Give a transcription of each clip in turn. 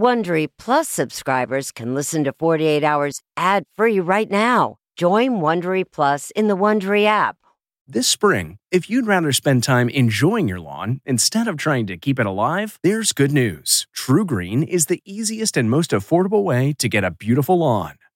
Wondery Plus subscribers can listen to 48 Hours ad free right now. Join Wondery Plus in the Wondery app. This spring, if you'd rather spend time enjoying your lawn instead of trying to keep it alive, there's good news. TruGreen is the easiest and most affordable way to get a beautiful lawn.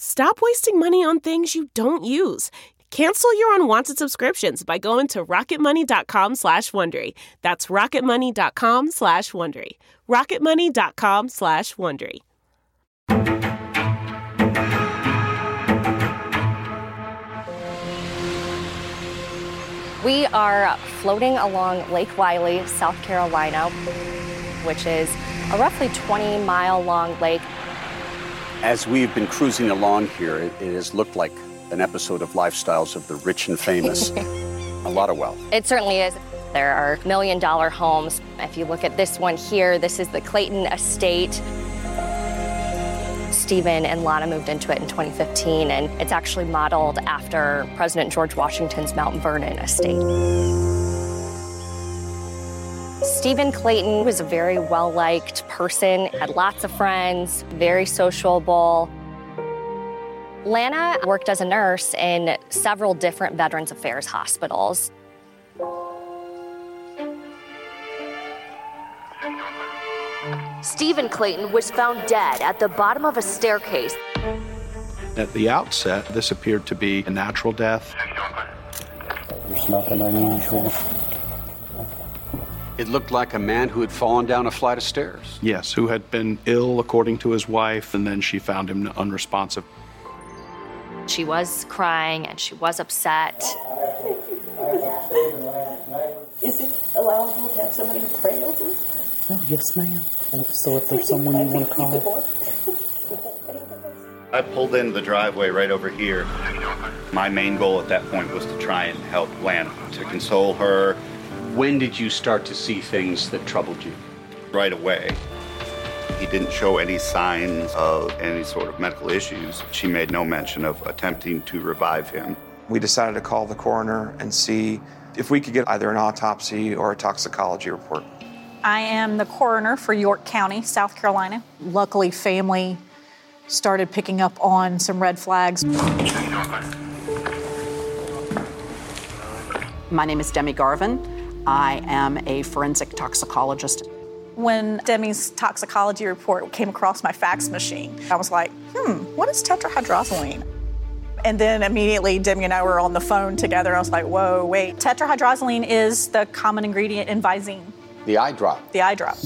Stop wasting money on things you don't use. Cancel your unwanted subscriptions by going to rocketmoney.com slash Wondery. That's rocketmoney.com slash Wondery. rocketmoney.com slash Wondery. We are floating along Lake Wylie, South Carolina, which is a roughly 20 mile long lake. As we've been cruising along here, it, it has looked like an episode of Lifestyles of the Rich and Famous. a lot of wealth. It certainly is. There are million dollar homes. If you look at this one here, this is the Clayton Estate. Stephen and Lana moved into it in 2015, and it's actually modeled after President George Washington's Mount Vernon estate. Stephen Clayton was a very well liked person, had lots of friends, very sociable. Lana worked as a nurse in several different Veterans Affairs hospitals. Stephen Clayton was found dead at the bottom of a staircase. At the outset, this appeared to be a natural death. There's nothing unusual. It looked like a man who had fallen down a flight of stairs. Yes, who had been ill, according to his wife, and then she found him unresponsive. She was crying and she was upset. Is it allowable to have somebody pray over? Oh, yes, ma'am. Oh, so if there's someone you want to call. I pulled in the driveway right over here. My main goal at that point was to try and help Lana, to console her. When did you start to see things that troubled you? Right away. He didn't show any signs of any sort of medical issues. She made no mention of attempting to revive him. We decided to call the coroner and see if we could get either an autopsy or a toxicology report. I am the coroner for York County, South Carolina. Luckily, family started picking up on some red flags. My name is Demi Garvin. I am a forensic toxicologist. When Demi's toxicology report came across my fax machine, I was like, hmm, what is tetrahydrozoline? And then immediately Demi and I were on the phone together. I was like, whoa, wait. Tetrahydrozoline is the common ingredient in Visine, The eye drop. the eye drop.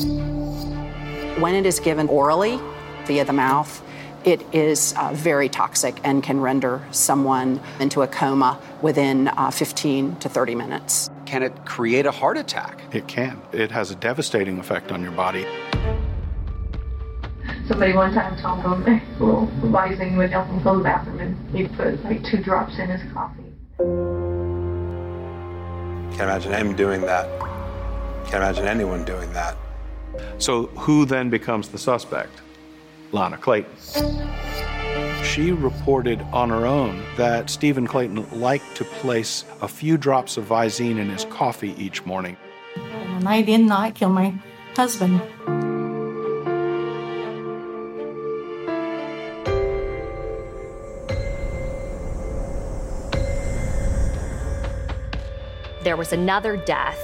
When it is given orally via the mouth, it is uh, very toxic and can render someone into a coma within uh, 15 to 30 minutes. Can it create a heart attack? It can. It has a devastating effect on your body. Somebody one time told him a little Visine would help him go to the bathroom and he put like two drops in his coffee. Can't imagine him doing that. Can't imagine anyone doing that. So, who then becomes the suspect? Lana Clayton she reported on her own that Stephen Clayton liked to place a few drops of Visine in his coffee each morning. And I did not kill my husband. There was another death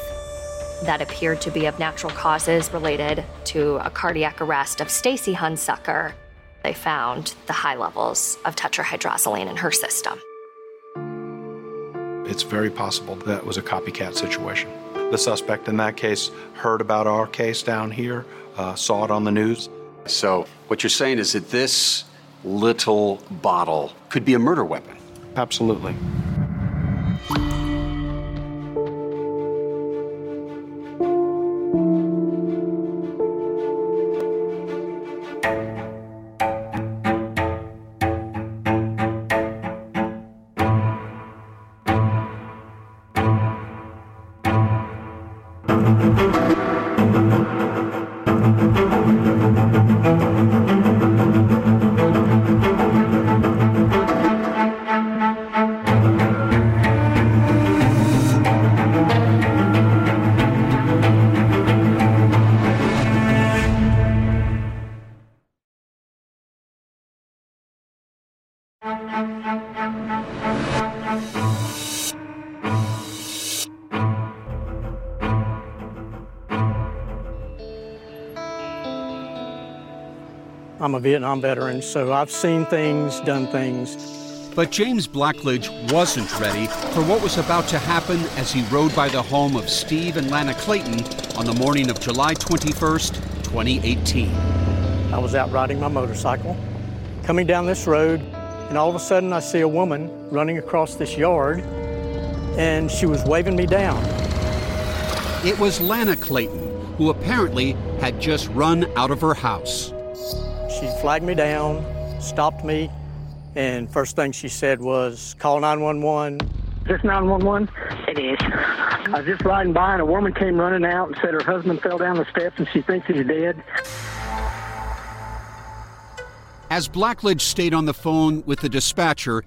that appeared to be of natural causes related to a cardiac arrest of Stacy Hunsucker. They found the high levels of tetrahydrozoline in her system. It's very possible that was a copycat situation. The suspect in that case heard about our case down here, uh, saw it on the news. So, what you're saying is that this little bottle could be a murder weapon? Absolutely. I'm a Vietnam veteran, so I've seen things, done things. But James Blackledge wasn't ready for what was about to happen as he rode by the home of Steve and Lana Clayton on the morning of July 21st, 2018. I was out riding my motorcycle, coming down this road, and all of a sudden I see a woman running across this yard, and she was waving me down. It was Lana Clayton, who apparently had just run out of her house. She flagged me down, stopped me, and first thing she said was, call 911. Is this 911? It is. I was just riding by and a woman came running out and said her husband fell down the steps and she thinks he's dead. As Blackledge stayed on the phone with the dispatcher,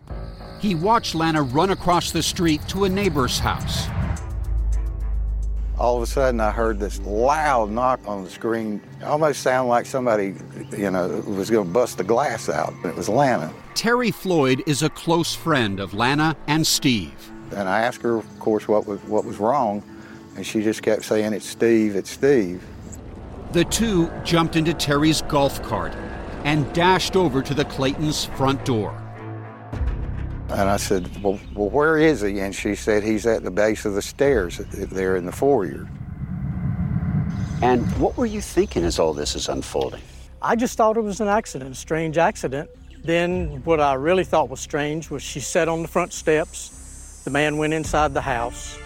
he watched Lana run across the street to a neighbor's house. All of a sudden, I heard this loud knock on the screen. It almost sounded like somebody, you know, was going to bust the glass out. It was Lana. Terry Floyd is a close friend of Lana and Steve. And I asked her, of course, what was what was wrong, and she just kept saying, "It's Steve, it's Steve." The two jumped into Terry's golf cart and dashed over to the Claytons' front door. And I said, well, well, where is he? And she said, he's at the base of the stairs there in the foyer. And what were you thinking as all this is unfolding? I just thought it was an accident, a strange accident. Then what I really thought was strange was she sat on the front steps. The man went inside the house.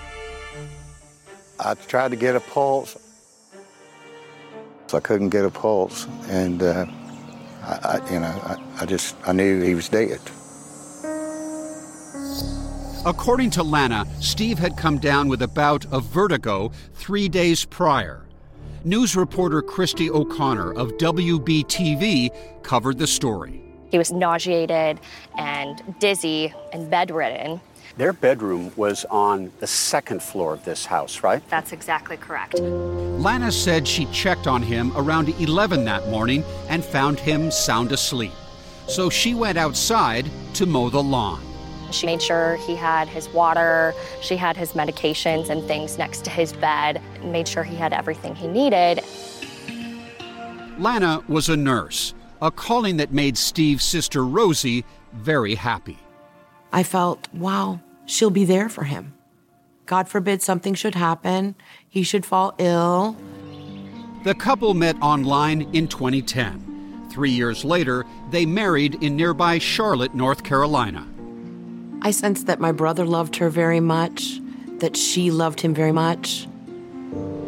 I tried to get a pulse. So I couldn't get a pulse. And, uh, I, I, you know, I, I just, I knew he was dead. According to Lana, Steve had come down with a bout of vertigo three days prior. News reporter Christy O'Connor of WBTV covered the story. He was nauseated and dizzy and bedridden. Their bedroom was on the second floor of this house, right? That's exactly correct. Lana said she checked on him around 11 that morning and found him sound asleep. So she went outside to mow the lawn. She made sure he had his water, she had his medications and things next to his bed, and made sure he had everything he needed. Lana was a nurse, a calling that made Steve's sister Rosie very happy. I felt, wow, she'll be there for him. God forbid something should happen, he should fall ill. The couple met online in 2010. Three years later, they married in nearby Charlotte, North Carolina. I sensed that my brother loved her very much, that she loved him very much.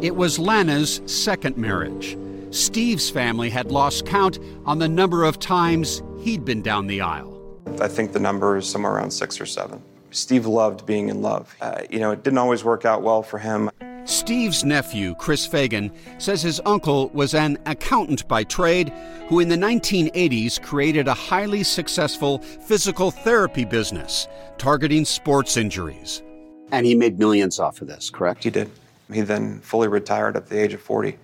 It was Lana's second marriage. Steve's family had lost count on the number of times he'd been down the aisle. I think the number is somewhere around six or seven. Steve loved being in love. Uh, you know, it didn't always work out well for him. Steve's nephew, Chris Fagan, says his uncle was an accountant by trade who in the 1980s created a highly successful physical therapy business targeting sports injuries. And he made millions off of this, correct? He did. He then fully retired at the age of 40.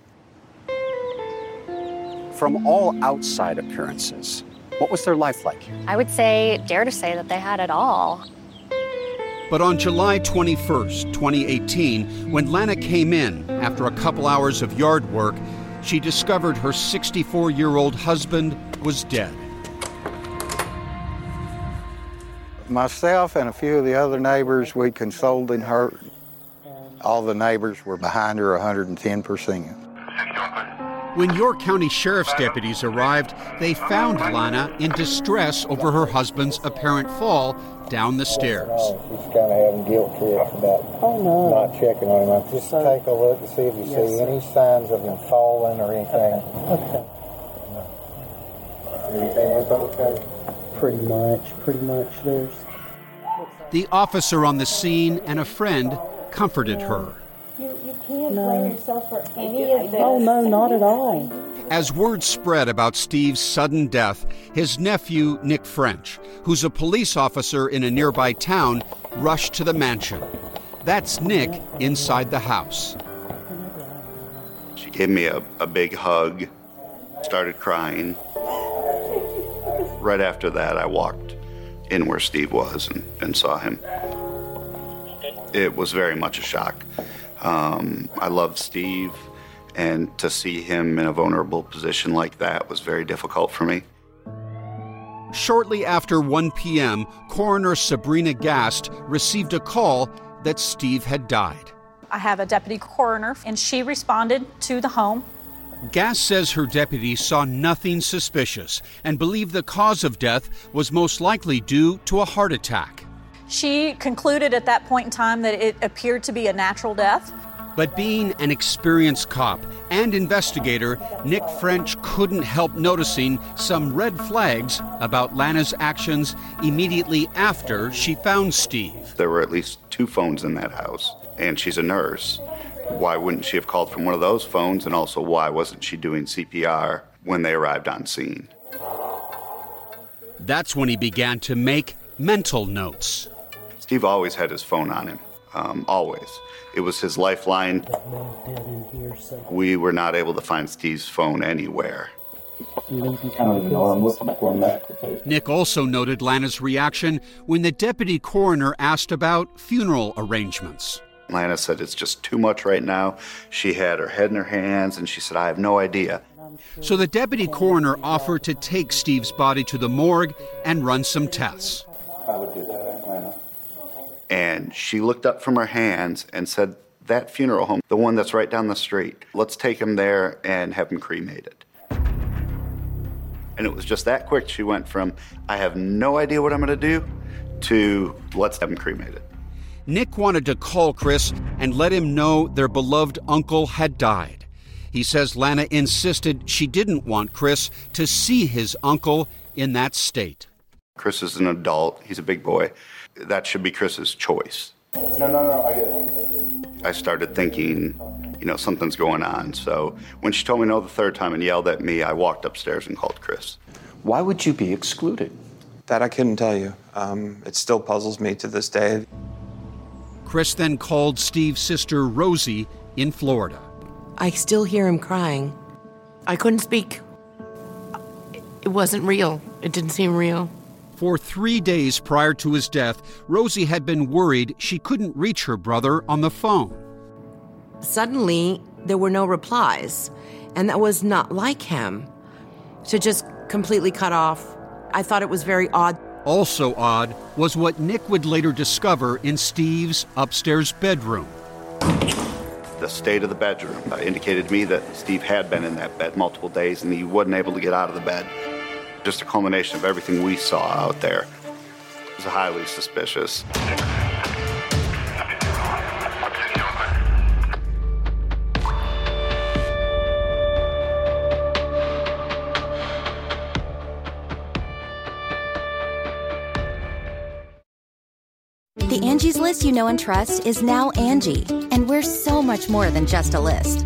From all outside appearances, what was their life like? I would say, dare to say that they had it all. But on July 21st, 2018, when Lana came in after a couple hours of yard work, she discovered her 64 year old husband was dead. Myself and a few of the other neighbors, we consoled in her. All the neighbors were behind her 110%. When York County Sheriff's deputies arrived, they found Lana in distress over her husband's apparent fall down the stairs. Oh, She's kind of having guilt trips about oh, no. not checking on him. I just take a look to see if you see any signs of him falling or anything. Okay. Anything look okay? Pretty much, pretty much. There's. The officer on the scene and a friend comforted her. You, you can't No. blame yourself for any oh, of this. Oh, no, not at all. As word spread about Steve's sudden death, his nephew, Nick French, who's a police officer in a nearby town, rushed to the mansion. That's Nick inside the house. She gave me a, a big hug, started crying. Right after that, I walked in where Steve was and, and saw him. It was very much a shock. Um, I loved Steve, and to see him in a vulnerable position like that was very difficult for me. Shortly after 1 p.m., coroner Sabrina Gast received a call that Steve had died. I have a deputy coroner, and she responded to the home. Gast says her deputy saw nothing suspicious and believed the cause of death was most likely due to a heart attack. She concluded at that point in time that it appeared to be a natural death. But being an experienced cop and investigator, Nick French couldn't help noticing some red flags about Lana's actions immediately after she found Steve. There were at least two phones in that house, and she's a nurse. Why wouldn't she have called from one of those phones? And also, why wasn't she doing CPR when they arrived on scene? That's when he began to make mental notes. Steve always had his phone on him, um, always. It was his lifeline. We were not able to find Steve's phone anywhere. Nick also noted Lana's reaction when the deputy coroner asked about funeral arrangements. Lana said it's just too much right now. She had her head in her hands and she said, I have no idea. So the deputy coroner offered to take Steve's body to the morgue and run some tests. I would do that. And she looked up from her hands and said, That funeral home, the one that's right down the street, let's take him there and have him cremated. And it was just that quick. She went from, I have no idea what I'm going to do, to let's have him cremated. Nick wanted to call Chris and let him know their beloved uncle had died. He says Lana insisted she didn't want Chris to see his uncle in that state. Chris is an adult, he's a big boy. That should be Chris's choice. No, no, no, I get it. I started thinking, you know, something's going on. So when she told me no the third time and yelled at me, I walked upstairs and called Chris. Why would you be excluded? That I couldn't tell you. Um, it still puzzles me to this day. Chris then called Steve's sister Rosie in Florida. I still hear him crying. I couldn't speak. It wasn't real. It didn't seem real. For three days prior to his death, Rosie had been worried she couldn't reach her brother on the phone. Suddenly, there were no replies, and that was not like him. To just completely cut off, I thought it was very odd. Also odd was what Nick would later discover in Steve's upstairs bedroom. The state of the bedroom uh, indicated to me that Steve had been in that bed multiple days and he wasn't able to get out of the bed. Just a culmination of everything we saw out there. It was highly suspicious. The Angie's list you know and trust is now Angie, and we're so much more than just a list.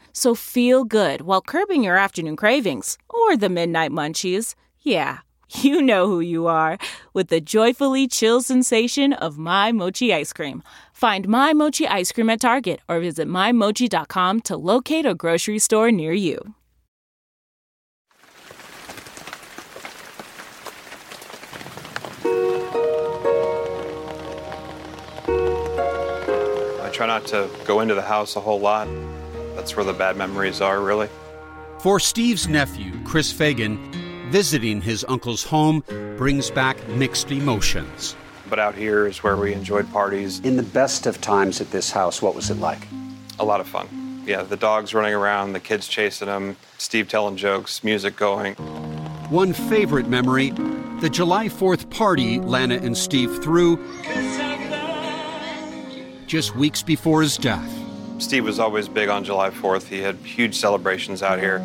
So feel good while curbing your afternoon cravings or the midnight munchies. Yeah, you know who you are with the joyfully chill sensation of My Mochi ice cream. Find My Mochi ice cream at Target or visit MyMochi.com to locate a grocery store near you. I try not to go into the house a whole lot. That's where the bad memories are, really. For Steve's nephew, Chris Fagan, visiting his uncle's home brings back mixed emotions. But out here is where we enjoyed parties. In the best of times at this house, what was it like? A lot of fun. Yeah, the dogs running around, the kids chasing them, Steve telling jokes, music going. One favorite memory the July 4th party Lana and Steve threw just weeks before his death. Steve was always big on July 4th. He had huge celebrations out here.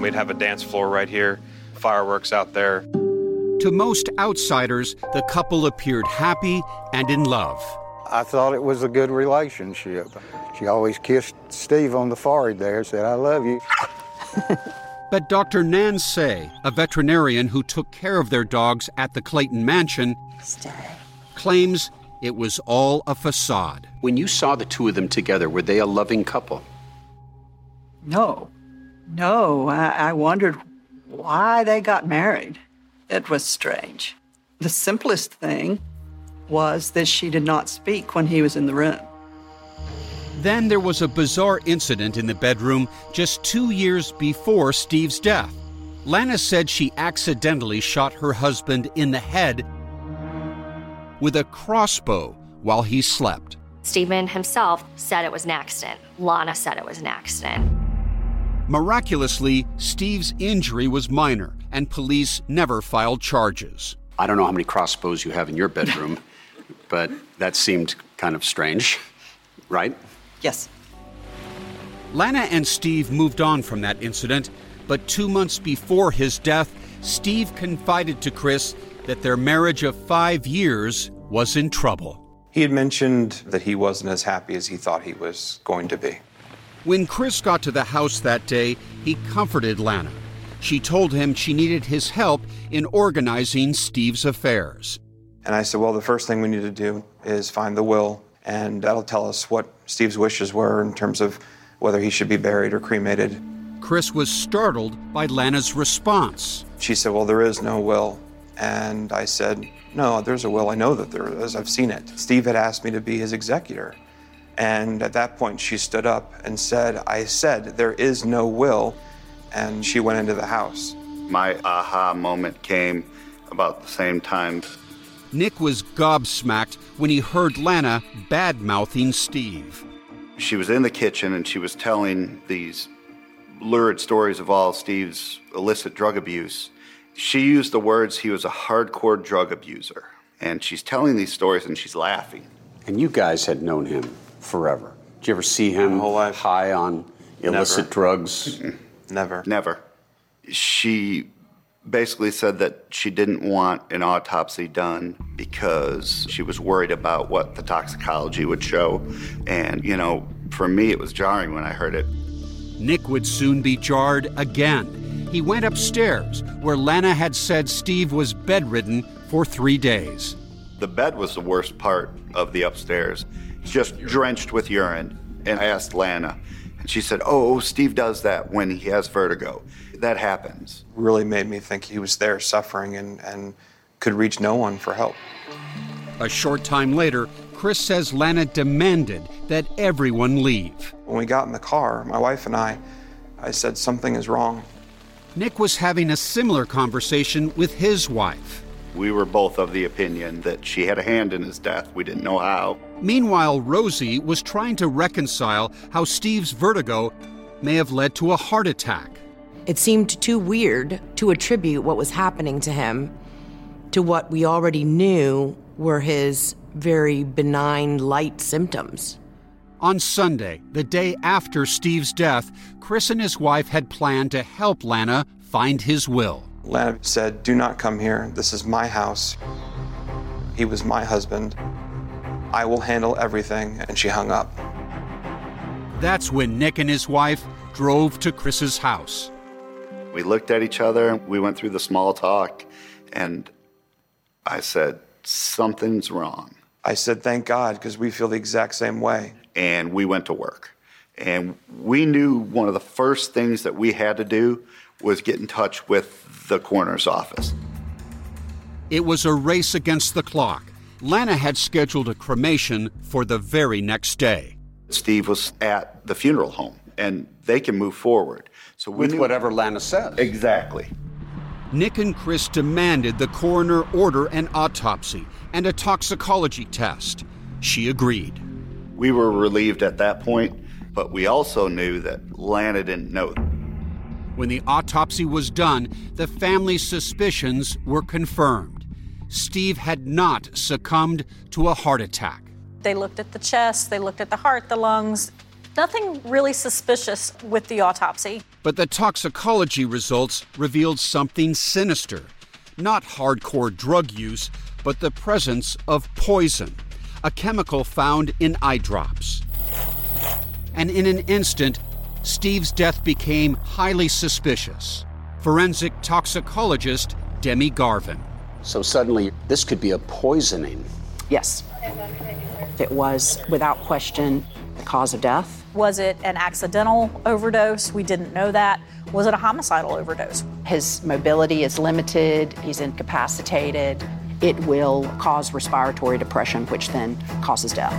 We'd have a dance floor right here, fireworks out there. To most outsiders, the couple appeared happy and in love. I thought it was a good relationship. She always kissed Steve on the forehead there, said, I love you. But Dr. Nan Say, a veterinarian who took care of their dogs at the Clayton Mansion, claims it was all a facade. When you saw the two of them together, were they a loving couple? No, no. I, I wondered why they got married. It was strange. The simplest thing was that she did not speak when he was in the room. Then there was a bizarre incident in the bedroom just two years before Steve's death. Lana said she accidentally shot her husband in the head with a crossbow while he slept. Stephen himself said it was an accident. Lana said it was an accident. Miraculously, Steve's injury was minor, and police never filed charges. I don't know how many crossbows you have in your bedroom, but that seemed kind of strange, right? Yes. Lana and Steve moved on from that incident, but two months before his death, Steve confided to Chris that their marriage of five years was in trouble. He had mentioned that he wasn't as happy as he thought he was going to be. When Chris got to the house that day, he comforted Lana. She told him she needed his help in organizing Steve's affairs. And I said, Well, the first thing we need to do is find the will, and that'll tell us what Steve's wishes were in terms of whether he should be buried or cremated. Chris was startled by Lana's response. She said, Well, there is no will. And I said, No, there's a will. I know that there is. I've seen it. Steve had asked me to be his executor. And at that point, she stood up and said, I said, there is no will. And she went into the house. My aha moment came about the same time. Nick was gobsmacked when he heard Lana bad mouthing Steve. She was in the kitchen and she was telling these lurid stories of all Steve's illicit drug abuse. She used the words he was a hardcore drug abuser. And she's telling these stories and she's laughing. And you guys had known him forever. Did you ever see him high on illicit Never. drugs? Never. Never. She basically said that she didn't want an autopsy done because she was worried about what the toxicology would show. And, you know, for me, it was jarring when I heard it. Nick would soon be jarred again. He went upstairs, where Lana had said Steve was bedridden for three days. The bed was the worst part of the upstairs, just drenched with urine. And I asked Lana, and she said, Oh, Steve does that when he has vertigo. That happens. Really made me think he was there suffering and, and could reach no one for help. A short time later, Chris says Lana demanded that everyone leave. When we got in the car, my wife and I, I said, Something is wrong. Nick was having a similar conversation with his wife. We were both of the opinion that she had a hand in his death. We didn't know how. Meanwhile, Rosie was trying to reconcile how Steve's vertigo may have led to a heart attack. It seemed too weird to attribute what was happening to him to what we already knew were his very benign, light symptoms. On Sunday, the day after Steve's death, Chris and his wife had planned to help Lana find his will. Lana said, Do not come here. This is my house. He was my husband. I will handle everything. And she hung up. That's when Nick and his wife drove to Chris's house. We looked at each other, we went through the small talk, and I said, Something's wrong. I said, Thank God, because we feel the exact same way. And we went to work. And we knew one of the first things that we had to do was get in touch with the coroner's office. It was a race against the clock. Lana had scheduled a cremation for the very next day. Steve was at the funeral home, and they can move forward. So we With knew- whatever Lana says. Exactly. Nick and Chris demanded the coroner order an autopsy and a toxicology test. She agreed. We were relieved at that point, but we also knew that Lana didn't know. When the autopsy was done, the family's suspicions were confirmed. Steve had not succumbed to a heart attack. They looked at the chest, they looked at the heart, the lungs. Nothing really suspicious with the autopsy. But the toxicology results revealed something sinister. Not hardcore drug use, but the presence of poison, a chemical found in eye drops. And in an instant, Steve's death became highly suspicious. Forensic toxicologist Demi Garvin. So suddenly, this could be a poisoning. Yes. It was, without question, the cause of death. Was it an accidental overdose? We didn't know that. Was it a homicidal overdose? His mobility is limited, he's incapacitated. It will cause respiratory depression, which then causes death.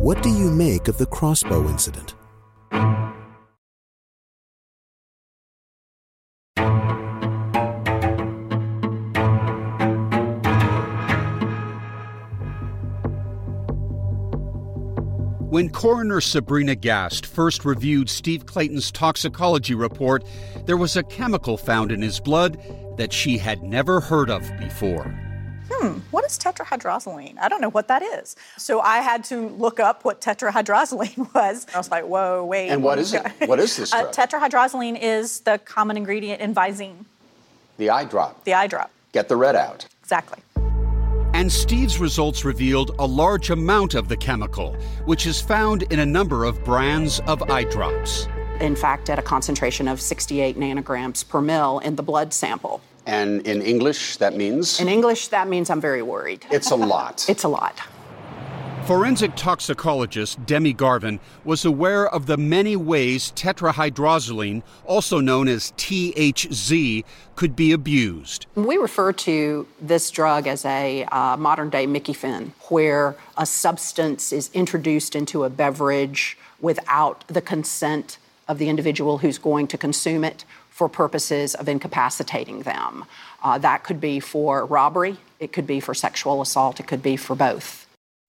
What do you make of the crossbow incident? When coroner Sabrina Gast first reviewed Steve Clayton's toxicology report, there was a chemical found in his blood that she had never heard of before. Hmm, what is tetrahydrozoline? I don't know what that is. So I had to look up what tetrahydrozoline was. I was like, whoa, wait. And what we is it? What is this Uh, drug? tetrahydrozoline is the common ingredient in Visine, The eye drop. the eye drop. Get the red out. Exactly. And Steve's results revealed a large amount of the chemical, which is found in a number of brands of eye drops. In fact, at a concentration of 68 nanograms per mil in the blood sample. And in English, that means? In English, that means I'm very worried. It's a lot. It's a lot. Forensic toxicologist Demi Garvin was aware of the many ways tetrahydrozoline, also known as THZ, could be abused. We refer to this drug as a uh, modern day Mickey Finn, where a substance is introduced into a beverage without the consent of the individual who's going to consume it for purposes of incapacitating them. Uh, that could be for robbery, it could be for sexual assault, it could be for both.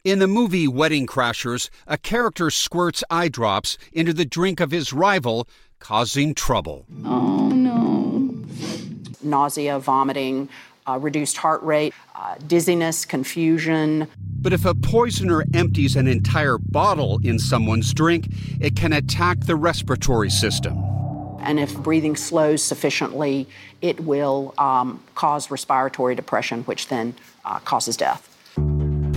In the movie Wedding Crashers, a character squirts eye drops into the drink of his rival, causing trouble. Oh no. Nausea, vomiting, uh, reduced heart rate, uh, dizziness, confusion. But if a poisoner empties an entire bottle in someone's drink, it can attack the respiratory system. And if breathing slows sufficiently, it will um, cause respiratory depression, which then uh, causes death.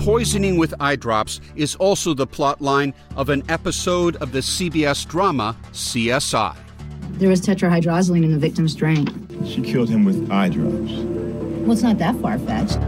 Poisoning with eye drops is also the plot line of an episode of the CBS drama CSI. There was tetrahydrozoline in the victim's drink. She killed him with eye drops. Well, it's not that far fetched.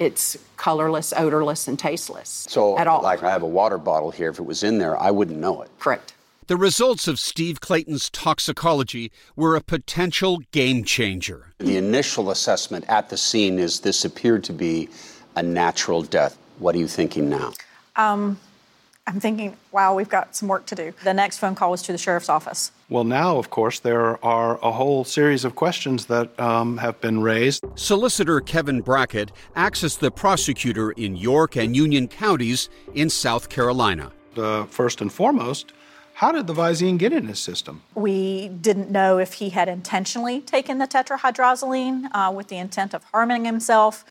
It's colorless, odorless, and tasteless. So, At all. like I have a water bottle here. If it was in there, I wouldn't know it. Correct. The results of Steve Clayton's toxicology were a potential game changer. The initial assessment at the scene is this appeared to be a natural death. What are you thinking now? Um, I'm thinking, wow, we've got some work to do. The next phone call was to the sheriff's office. Well, now, of course, there are a whole series of questions that um, have been raised. Solicitor Kevin Brackett acts as the prosecutor in York and Union counties in South Carolina. Uh, first and foremost, how did the Visine get in his system? We didn't know if he had intentionally taken the tetrahydrozoline uh, with the intent of harming himself.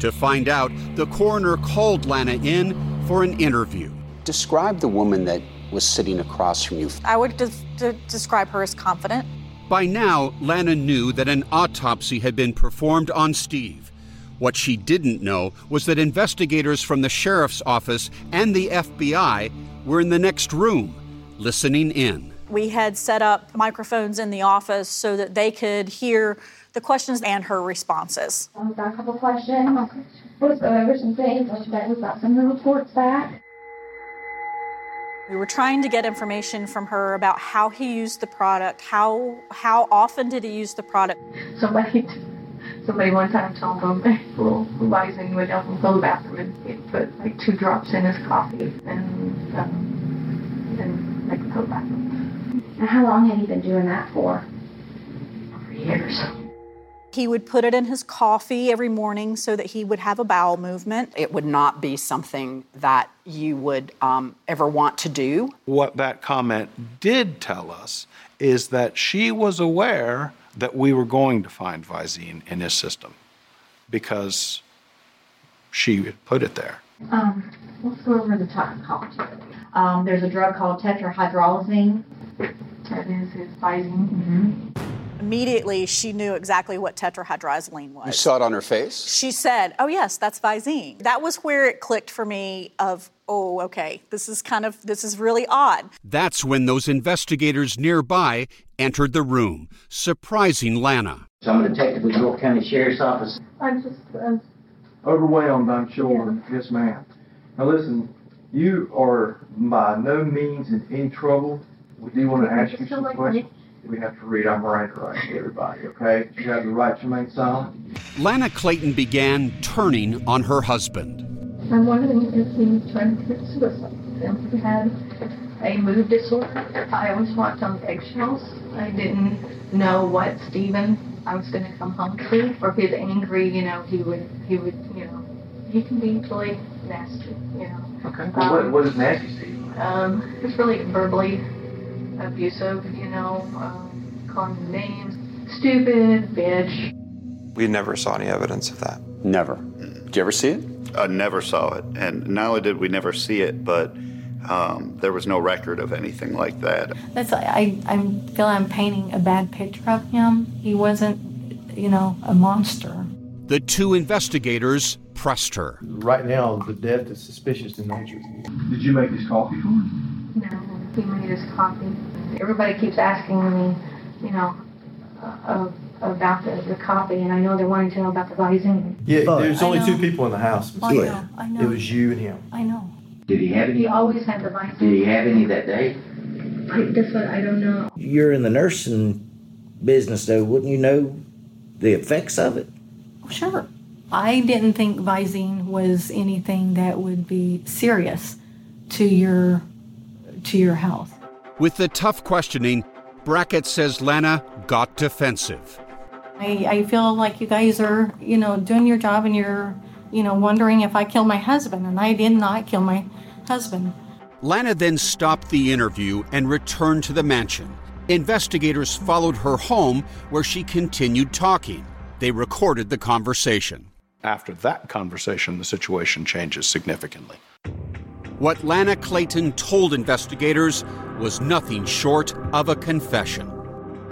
To find out, the coroner called Lana in for an interview. Describe the woman that was sitting across from you. I would de- de- describe her as confident. By now, Lana knew that an autopsy had been performed on Steve. What she didn't know was that investigators from the sheriff's office and the FBI were in the next room, listening in. We had set up microphones in the office so that they could hear the questions and her responses. I've got a couple questions. Let's go over some things. We've got some of the reports back. We were trying to get information from her about how he used the product, how how often did he use the product. Somebody, somebody one time told him, "Little Visine would help him go to the bathroom and he'd put like two drops in his coffee and um, then make him go to the bathroom." And how long had he been doing that for? For years. He would put it in his coffee every morning so that he would have a bowel movement. It would not be something that you would um, ever want to do. What that comment did tell us is that she was aware that we were going to find Visine in his system because she had put it there. Um, let's go over the toxicology. Um, there's a drug called tetrahydrolazine. That is his Visine. Mm-hmm. Immediately, she knew exactly what tetrahydrozoline was. You saw it on her face? She said, "Oh yes, that's Visine." That was where it clicked for me. Of oh, okay, this is kind of this is really odd. That's when those investigators nearby entered the room, surprising Lana. So I'm a detective with York County Sheriff's Office. I'm just, um, Overwhelmed, I'm sure. Yes, ma'am. Now listen, you are by no means in any trouble. We do want to ask you some questions. We have to read our Miranda rights to everybody, okay? You have the right to remain silent. Lana Clayton began turning on her husband. I'm wondering if he's trying to commit suicide. Since he had a mood disorder, I always walked on eggshells. I didn't know what Stephen I was going to come home to, or if he's angry, you know, he would, he would, you know, he can be really nasty, you know. Okay. Well, what, what is nasty, Steve? Um, it's really verbally abusive, you know, um, calling him names, stupid, bitch. We never saw any evidence of that. Never. Did you ever see it? I never saw it. And not only did we never see it, but um, there was no record of anything like that. That's I I feel I'm painting a bad picture of him. He wasn't, you know, a monster. The two investigators pressed her. Right now, the death is suspicious in nature. Did you make this coffee for him? No, he made his coffee. Everybody keeps asking me, you know, uh, about the, the coffee, and I know they're wanting to know about the Visine. Yeah, But- there's only two people in the house. I know, I know. It was you and him. I know. Did he have any? He always had the Visine. Did he have any that day? I, that's what I don't know. You're in the nursing business, though. Wouldn't you know the effects of it? Sure. I didn't think Visine was anything that would be serious to your to your health. With the tough questioning, Brackett says Lana got defensive. I, I feel like you guys are, you know, doing your job and you're, you know, wondering if I killed my husband, and I did not kill my husband. Lana then stopped the interview and returned to the mansion. Investigators followed her home where she continued talking. They recorded the conversation. After that conversation, the situation changes significantly. What Lana Clayton told investigators was nothing short of a confession.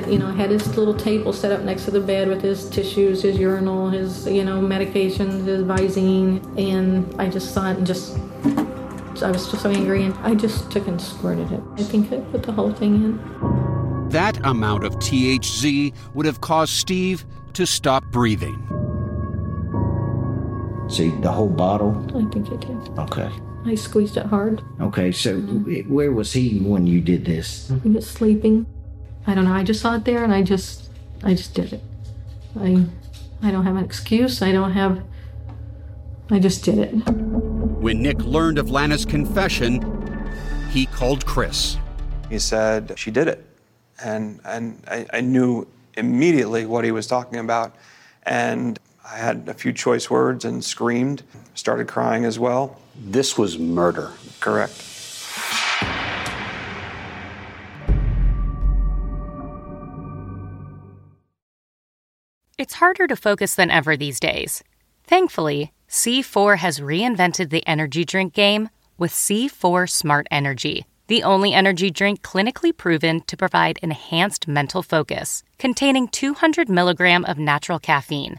You know, I had his little table set up next to the bed with his tissues, his urinal, his, you know, medications, his Visine, and I just saw it and just, I was just so angry, and I just took and squirted it. I think I put the whole thing in. That amount of THZ would have caused Steve to stop breathing. See, the whole bottle? I think it did. Okay. I squeezed it hard. Okay, so mm-hmm. where was he when you did this? He was sleeping. I don't know. I just saw it there, and I just, I just did it. I, I don't have an excuse. I don't have. I just did it. When Nick learned of Lana's confession, he called Chris. He said she did it. And, and I, I knew immediately what he was talking about. And I had a few choice words and screamed, started crying as well. This was murder. Correct. It's harder to focus than ever these days. Thankfully, C4 has reinvented the energy drink game with C4 Smart Energy, the only energy drink clinically proven to provide enhanced mental focus, containing 200 milligram of natural caffeine,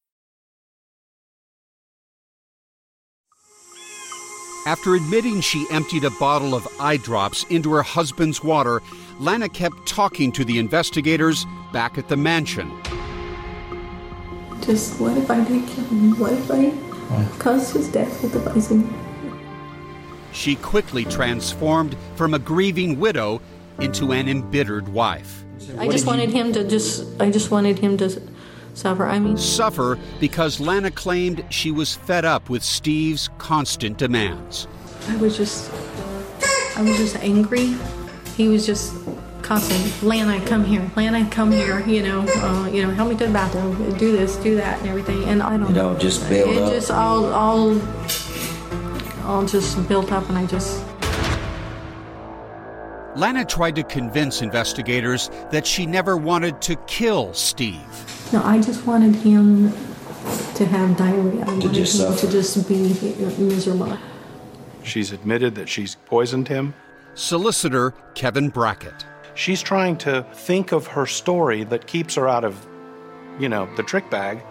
After admitting she emptied a bottle of eye drops into her husband's water, Lana kept talking to the investigators back at the mansion. Just what if I did kill him? What if I caused his death with the Visine? She quickly transformed from a grieving widow into an embittered wife. I just wanted him to just. I just wanted him to suffer. I mean, Suffer because Lana claimed she was fed up with Steve's constant demands. I was just. I was just angry. He was just constantly, Lana, come here. Lana, come here. You know, uh, you know, help me to the bathroom. Do this, do that, and everything. And I don't. It all just built it up. It just all, all, all just built up, and I just. Lana tried to convince investigators that she never wanted to kill Steve. No, I just wanted him to have diarrhea. I wanted just suffer. to just be miserable. She's admitted that she's poisoned him. Solicitor Kevin Brackett. She's trying to think of her story that keeps her out of, you know, the trick bag.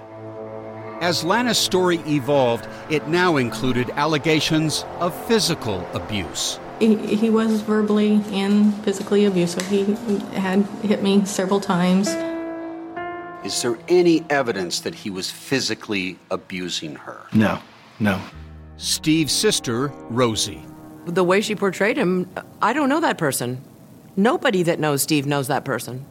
As Lana's story evolved, it now included allegations of physical abuse. He, he was verbally and physically abusive. He had hit me several times. Is there any evidence that he was physically abusing her? No, no. Steve's sister, Rosie. The way she portrayed him, I don't know that person. Nobody that knows Steve knows that person.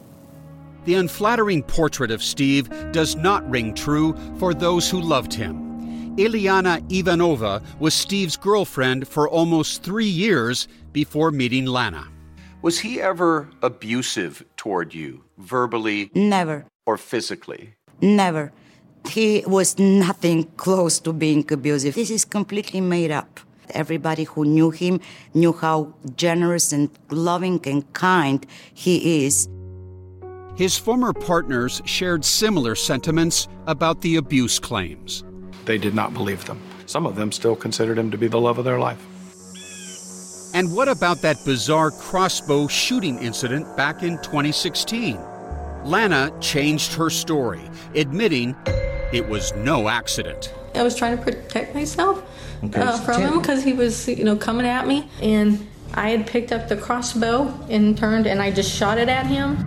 The unflattering portrait of Steve does not ring true for those who loved him. Ilyana Ivanova was Steve's girlfriend for almost three years before meeting Lana. Was he ever abusive toward you, verbally Never, or physically? never. He was nothing close to being abusive. This is completely made up. Everybody who knew him knew how generous and loving and kind he is. His former partners shared similar sentiments about the abuse claims. They did not believe them. Some of them still considered him to be the love of their life. And what about that bizarre crossbow shooting incident back in 2016? Lana changed her story, admitting it was no accident. I was trying to protect myself Okay. uh, from him because he was, you know, coming at me. And I had picked up the crossbow and turned and I just shot it at him.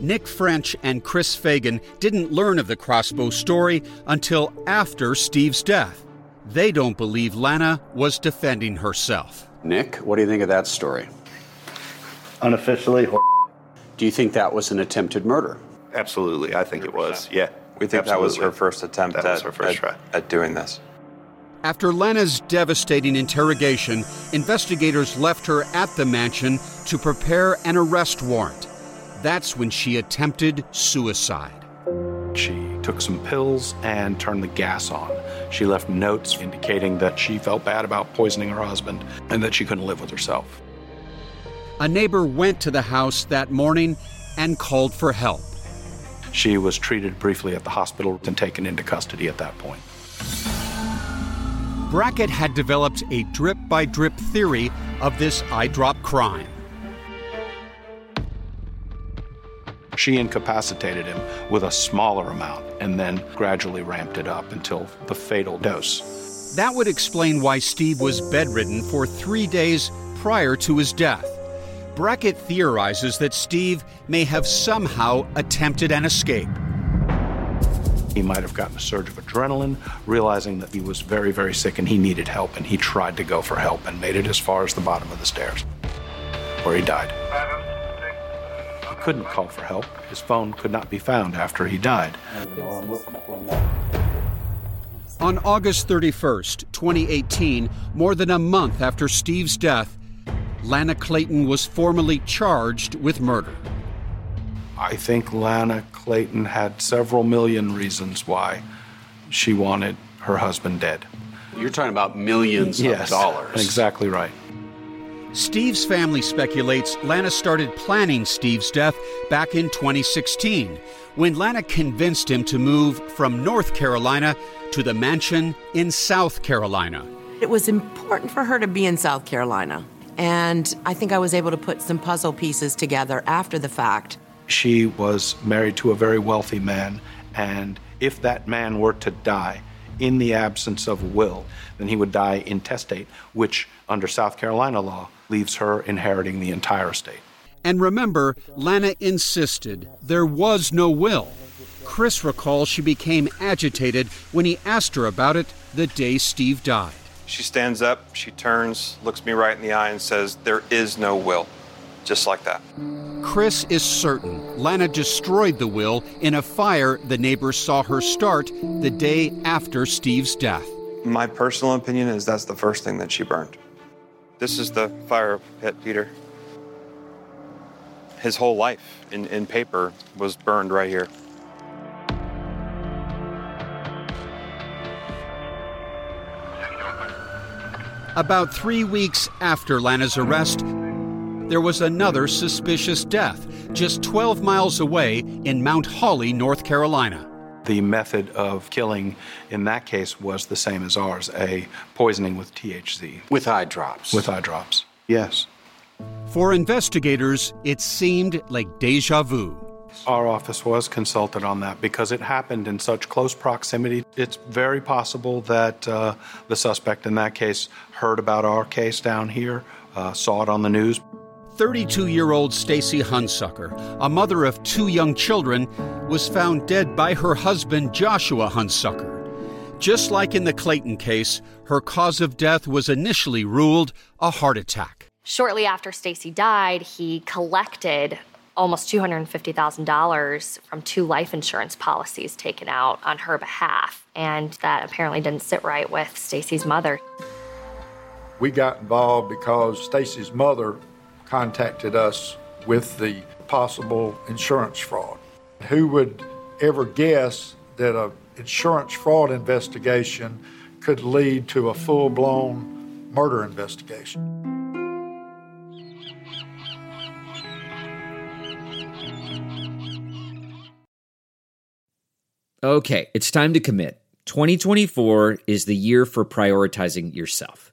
Nick French and Chris Fagan didn't learn of the crossbow story until after Steve's death. They don't believe Lana was defending herself. Nick, what do you think of that story? Unofficially, Do you think that was an attempted murder? Absolutely, I think it was. Yeah. We think that was her first attempt That at, was her first at- try. at doing this. After Lana's devastating interrogation, investigators left her at the mansion to prepare an arrest warrant. That's when she attempted suicide. She took some pills and turned the gas on. She left notes indicating that she felt bad about poisoning her husband and that she couldn't live with herself. A neighbor went to the house that morning and called for help. She was treated briefly at the hospital and taken into custody at that point. Brackett had developed a drip by drip theory of this eye drop crime. She incapacitated him with a smaller amount and then gradually ramped it up until the fatal dose. That would explain why Steve was bedridden for three days prior to his death. Brackett theorizes that Steve may have somehow attempted an escape. He might have gotten a surge of adrenaline, realizing that he was very, very sick and he needed help, and he tried to go for help and made it as far as the bottom of the stairs, where he died. He couldn't call for help. His phone could not be found after he died. On August 31st, 2018, more than a month after Steve's death, Lana Clayton was formally charged with murder. I think Lana Clayton had several million reasons why she wanted her husband dead. You're talking about millions yes, of dollars. Exactly right. Steve's family speculates Lana started planning Steve's death back in 2016 when Lana convinced him to move from North Carolina to the mansion in South Carolina. It was important for her to be in South Carolina. And I think I was able to put some puzzle pieces together after the fact. She was married to a very wealthy man, and if that man were to die in the absence of will, then he would die intestate, which, under South Carolina law, leaves her inheriting the entire estate. And remember, Lana insisted there was no will. Chris recalls she became agitated when he asked her about it the day Steve died. She stands up, she turns, looks me right in the eye, and says, There is no will. Just like that. Chris is certain Lana destroyed the will in a fire the neighbors saw her start the day after Steve's death. My personal opinion is that's the first thing that she burned. This is the fire pit, Peter. His whole life in, in paper was burned right here. About three weeks after Lana's arrest, there was another suspicious death just 12 miles away in Mount Holly, North Carolina. The method of killing in that case was the same as ours a poisoning with THZ. With eye drops. With eye drops, yes. For investigators, it seemed like deja vu. Our office was consulted on that because it happened in such close proximity. It's very possible that uh, the suspect in that case heard about our case down here, uh, saw it on the news. 32 year old Stacy Hunsucker, a mother of two young children, was found dead by her husband Joshua Hunsucker. Just like in the Clayton case, her cause of death was initially ruled a heart attack. Shortly after Stacy died, he collected almost $250,000 from two life insurance policies taken out on her behalf, and that apparently didn't sit right with Stacy's mother. We got involved because Stacy's mother contacted us with the possible insurance fraud. Who would ever guess that an insurance fraud investigation could lead to a full blown murder investigation? Okay, it's time to commit. 2024 is the year for prioritizing yourself.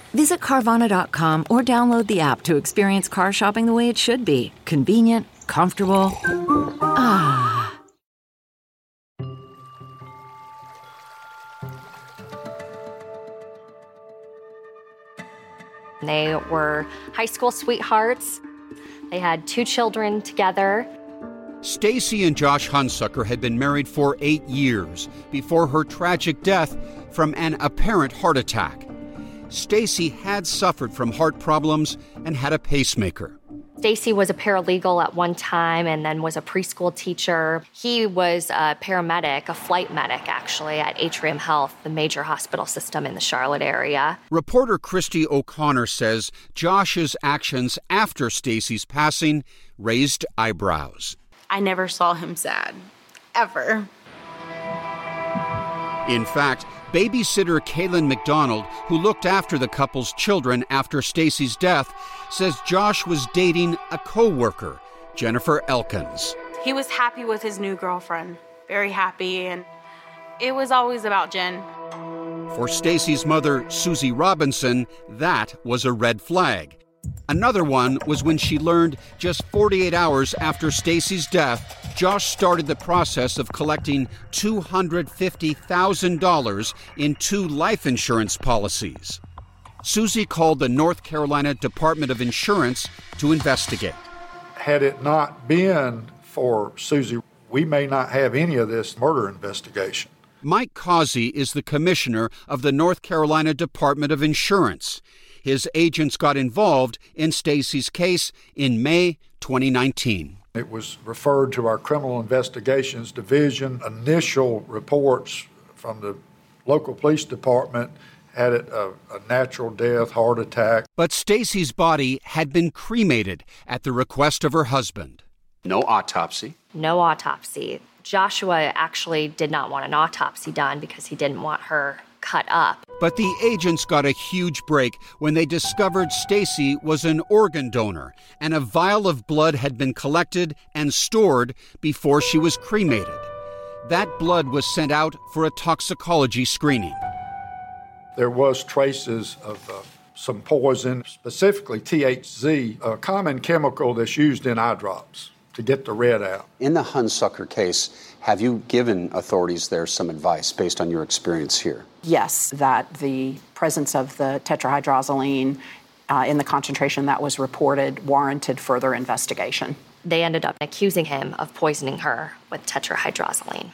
Visit Carvana.com or download the app to experience car shopping the way it should be convenient, comfortable. Ah. They were high school sweethearts. They had two children together. Stacy and Josh Hunsucker had been married for eight years before her tragic death from an apparent heart attack. Stacy had suffered from heart problems and had a pacemaker. Stacy was a paralegal at one time and then was a preschool teacher. He was a paramedic, a flight medic actually, at Atrium Health, the major hospital system in the Charlotte area. Reporter Christy O'Connor says Josh's actions after Stacy's passing raised eyebrows. I never saw him sad, ever. In fact, babysitter Kaylin McDonald, who looked after the couple's children after Stacy's death, says Josh was dating a co-worker, Jennifer Elkins. He was happy with his new girlfriend, very happy, and it was always about Jen. For Stacy's mother, Susie Robinson, that was a red flag. Another one was when she learned just 48 hours after Stacy's death, Josh started the process of collecting $250,000 in two life insurance policies. Susie called the North Carolina Department of Insurance to investigate. Had it not been for Susie, we may not have any of this murder investigation. Mike Causey is the commissioner of the North Carolina Department of Insurance. His agents got involved in Stacy's case in May 2019. It was referred to our Criminal Investigations Division. Initial reports from the local police department had it a, a natural death, heart attack. But Stacy's body had been cremated at the request of her husband. No autopsy. No autopsy. Joshua actually did not want an autopsy done because he didn't want her cut up. But the agents got a huge break when they discovered Stacy was an organ donor and a vial of blood had been collected and stored before she was cremated. That blood was sent out for a toxicology screening. There was traces of uh, some poison, specifically THZ, a common chemical that's used in eye drops to get the red out. In the Hunsucker case, have you given authorities there some advice based on your experience here? Yes, that the presence of the tetrahydrozoline uh, in the concentration that was reported warranted further investigation. They ended up accusing him of poisoning her with tetrahydrozoline.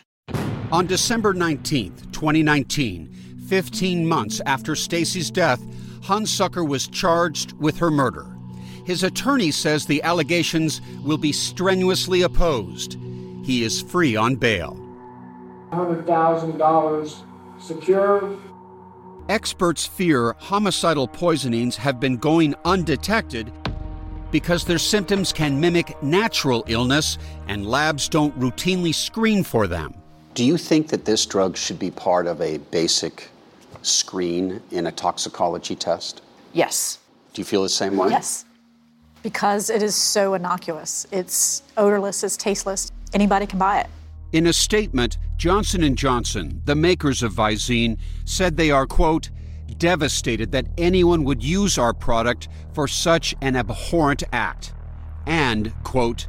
On December 19th, 2019, 15 months after Stacy's death, Hunsucker was charged with her murder. His attorney says the allegations will be strenuously opposed. He is free on bail. $100,000 secure. Experts fear homicidal poisonings have been going undetected because their symptoms can mimic natural illness and labs don't routinely screen for them. Do you think that this drug should be part of a basic screen in a toxicology test? Yes. Do you feel the same way? Yes. Because it is so innocuous. It's odorless, it's tasteless. Anybody can buy it. In a statement, Johnson & Johnson, the makers of Visine, said they are quote devastated that anyone would use our product for such an abhorrent act. And quote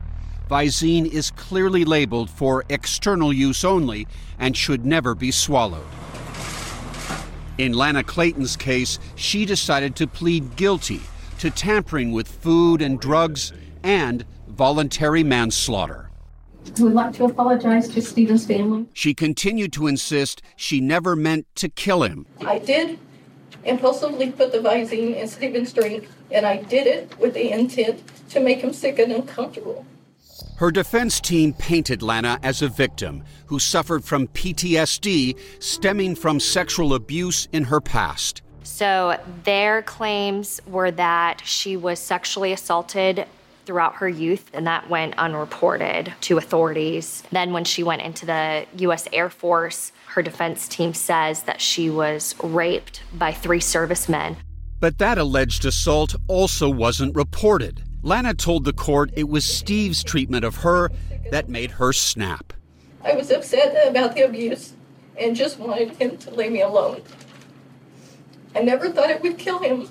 Visine is clearly labeled for external use only and should never be swallowed. In Lana Clayton's case, she decided to plead guilty to tampering with food and drugs and voluntary manslaughter. I would like to apologize to Stephen's family. She continued to insist she never meant to kill him. I did impulsively put the Visine in Stephen's drink, and I did it with the intent to make him sick and uncomfortable. Her defense team painted Lana as a victim who suffered from PTSD stemming from sexual abuse in her past. So their claims were that she was sexually assaulted throughout her youth, and that went unreported to authorities. Then, when she went into the U.S. Air Force, her defense team says that she was raped by three servicemen. But that alleged assault also wasn't reported. Lana told the court it was Steve's treatment of her that made her snap. I was upset about the abuse and just wanted him to leave me alone. I never thought it would kill him.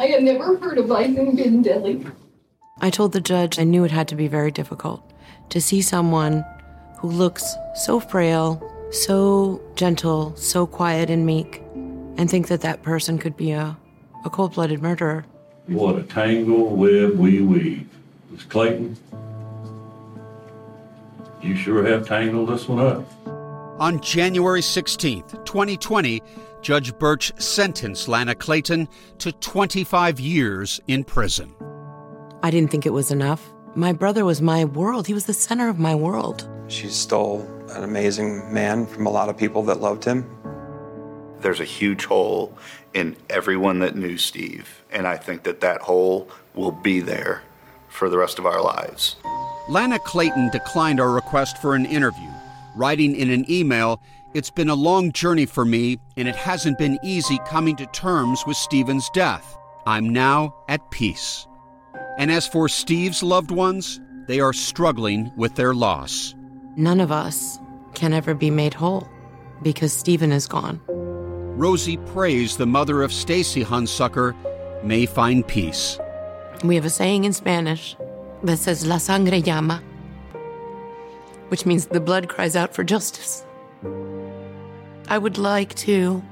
I had never heard of Visine being deadly. I told the judge I knew it had to be very difficult to see someone who looks so frail, so gentle, so quiet and meek, and think that that person could be a, a cold blooded murderer. What a tangle web we weave. Miss Clayton, you sure have tangled this one up. On January 16th, 2020, Judge Birch sentenced Lana Clayton to 25 years in prison. I didn't think it was enough. My brother was my world. He was the center of my world. She stole an amazing man from a lot of people that loved him. There's a huge hole in everyone that knew Steve, and I think that that hole will be there for the rest of our lives. Lana Clayton declined our request for an interview, writing in an email, It's been a long journey for me, and it hasn't been easy coming to terms with Stephen's death. I'm now at peace. And as for Steve's loved ones, they are struggling with their loss. None of us can ever be made whole because Stephen is gone. Rosie prays the mother of Stacy Hunsucker may find peace. We have a saying in Spanish that says La sangre llama, which means the blood cries out for justice. I would like to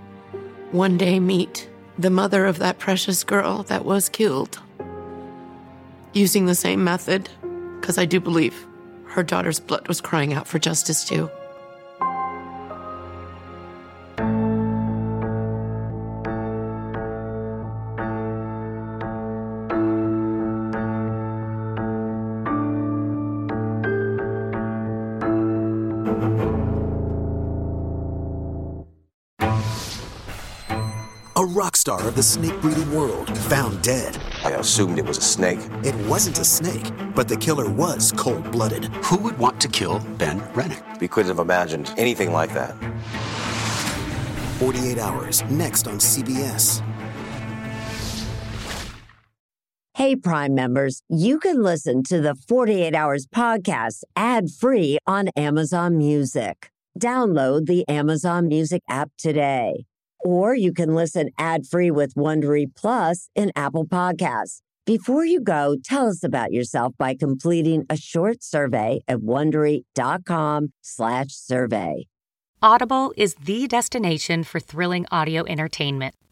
one day meet the mother of that precious girl that was killed using the same method, because I do believe her daughter's blood was crying out for justice too. Star of the snake breeding world found dead. I assumed it was a snake. It wasn't a snake, but the killer was cold blooded. Who would want to kill Ben Rennick? We couldn't have imagined anything like that. 48 hours, next on CBS. Hey, Prime members, you can listen to the 48 Hours podcast ad free on Amazon Music. Download the Amazon Music app today. Or you can listen ad free with Wondery Plus in Apple Podcasts. Before you go, tell us about yourself by completing a short survey at wondery.com/slash survey. Audible is the destination for thrilling audio entertainment.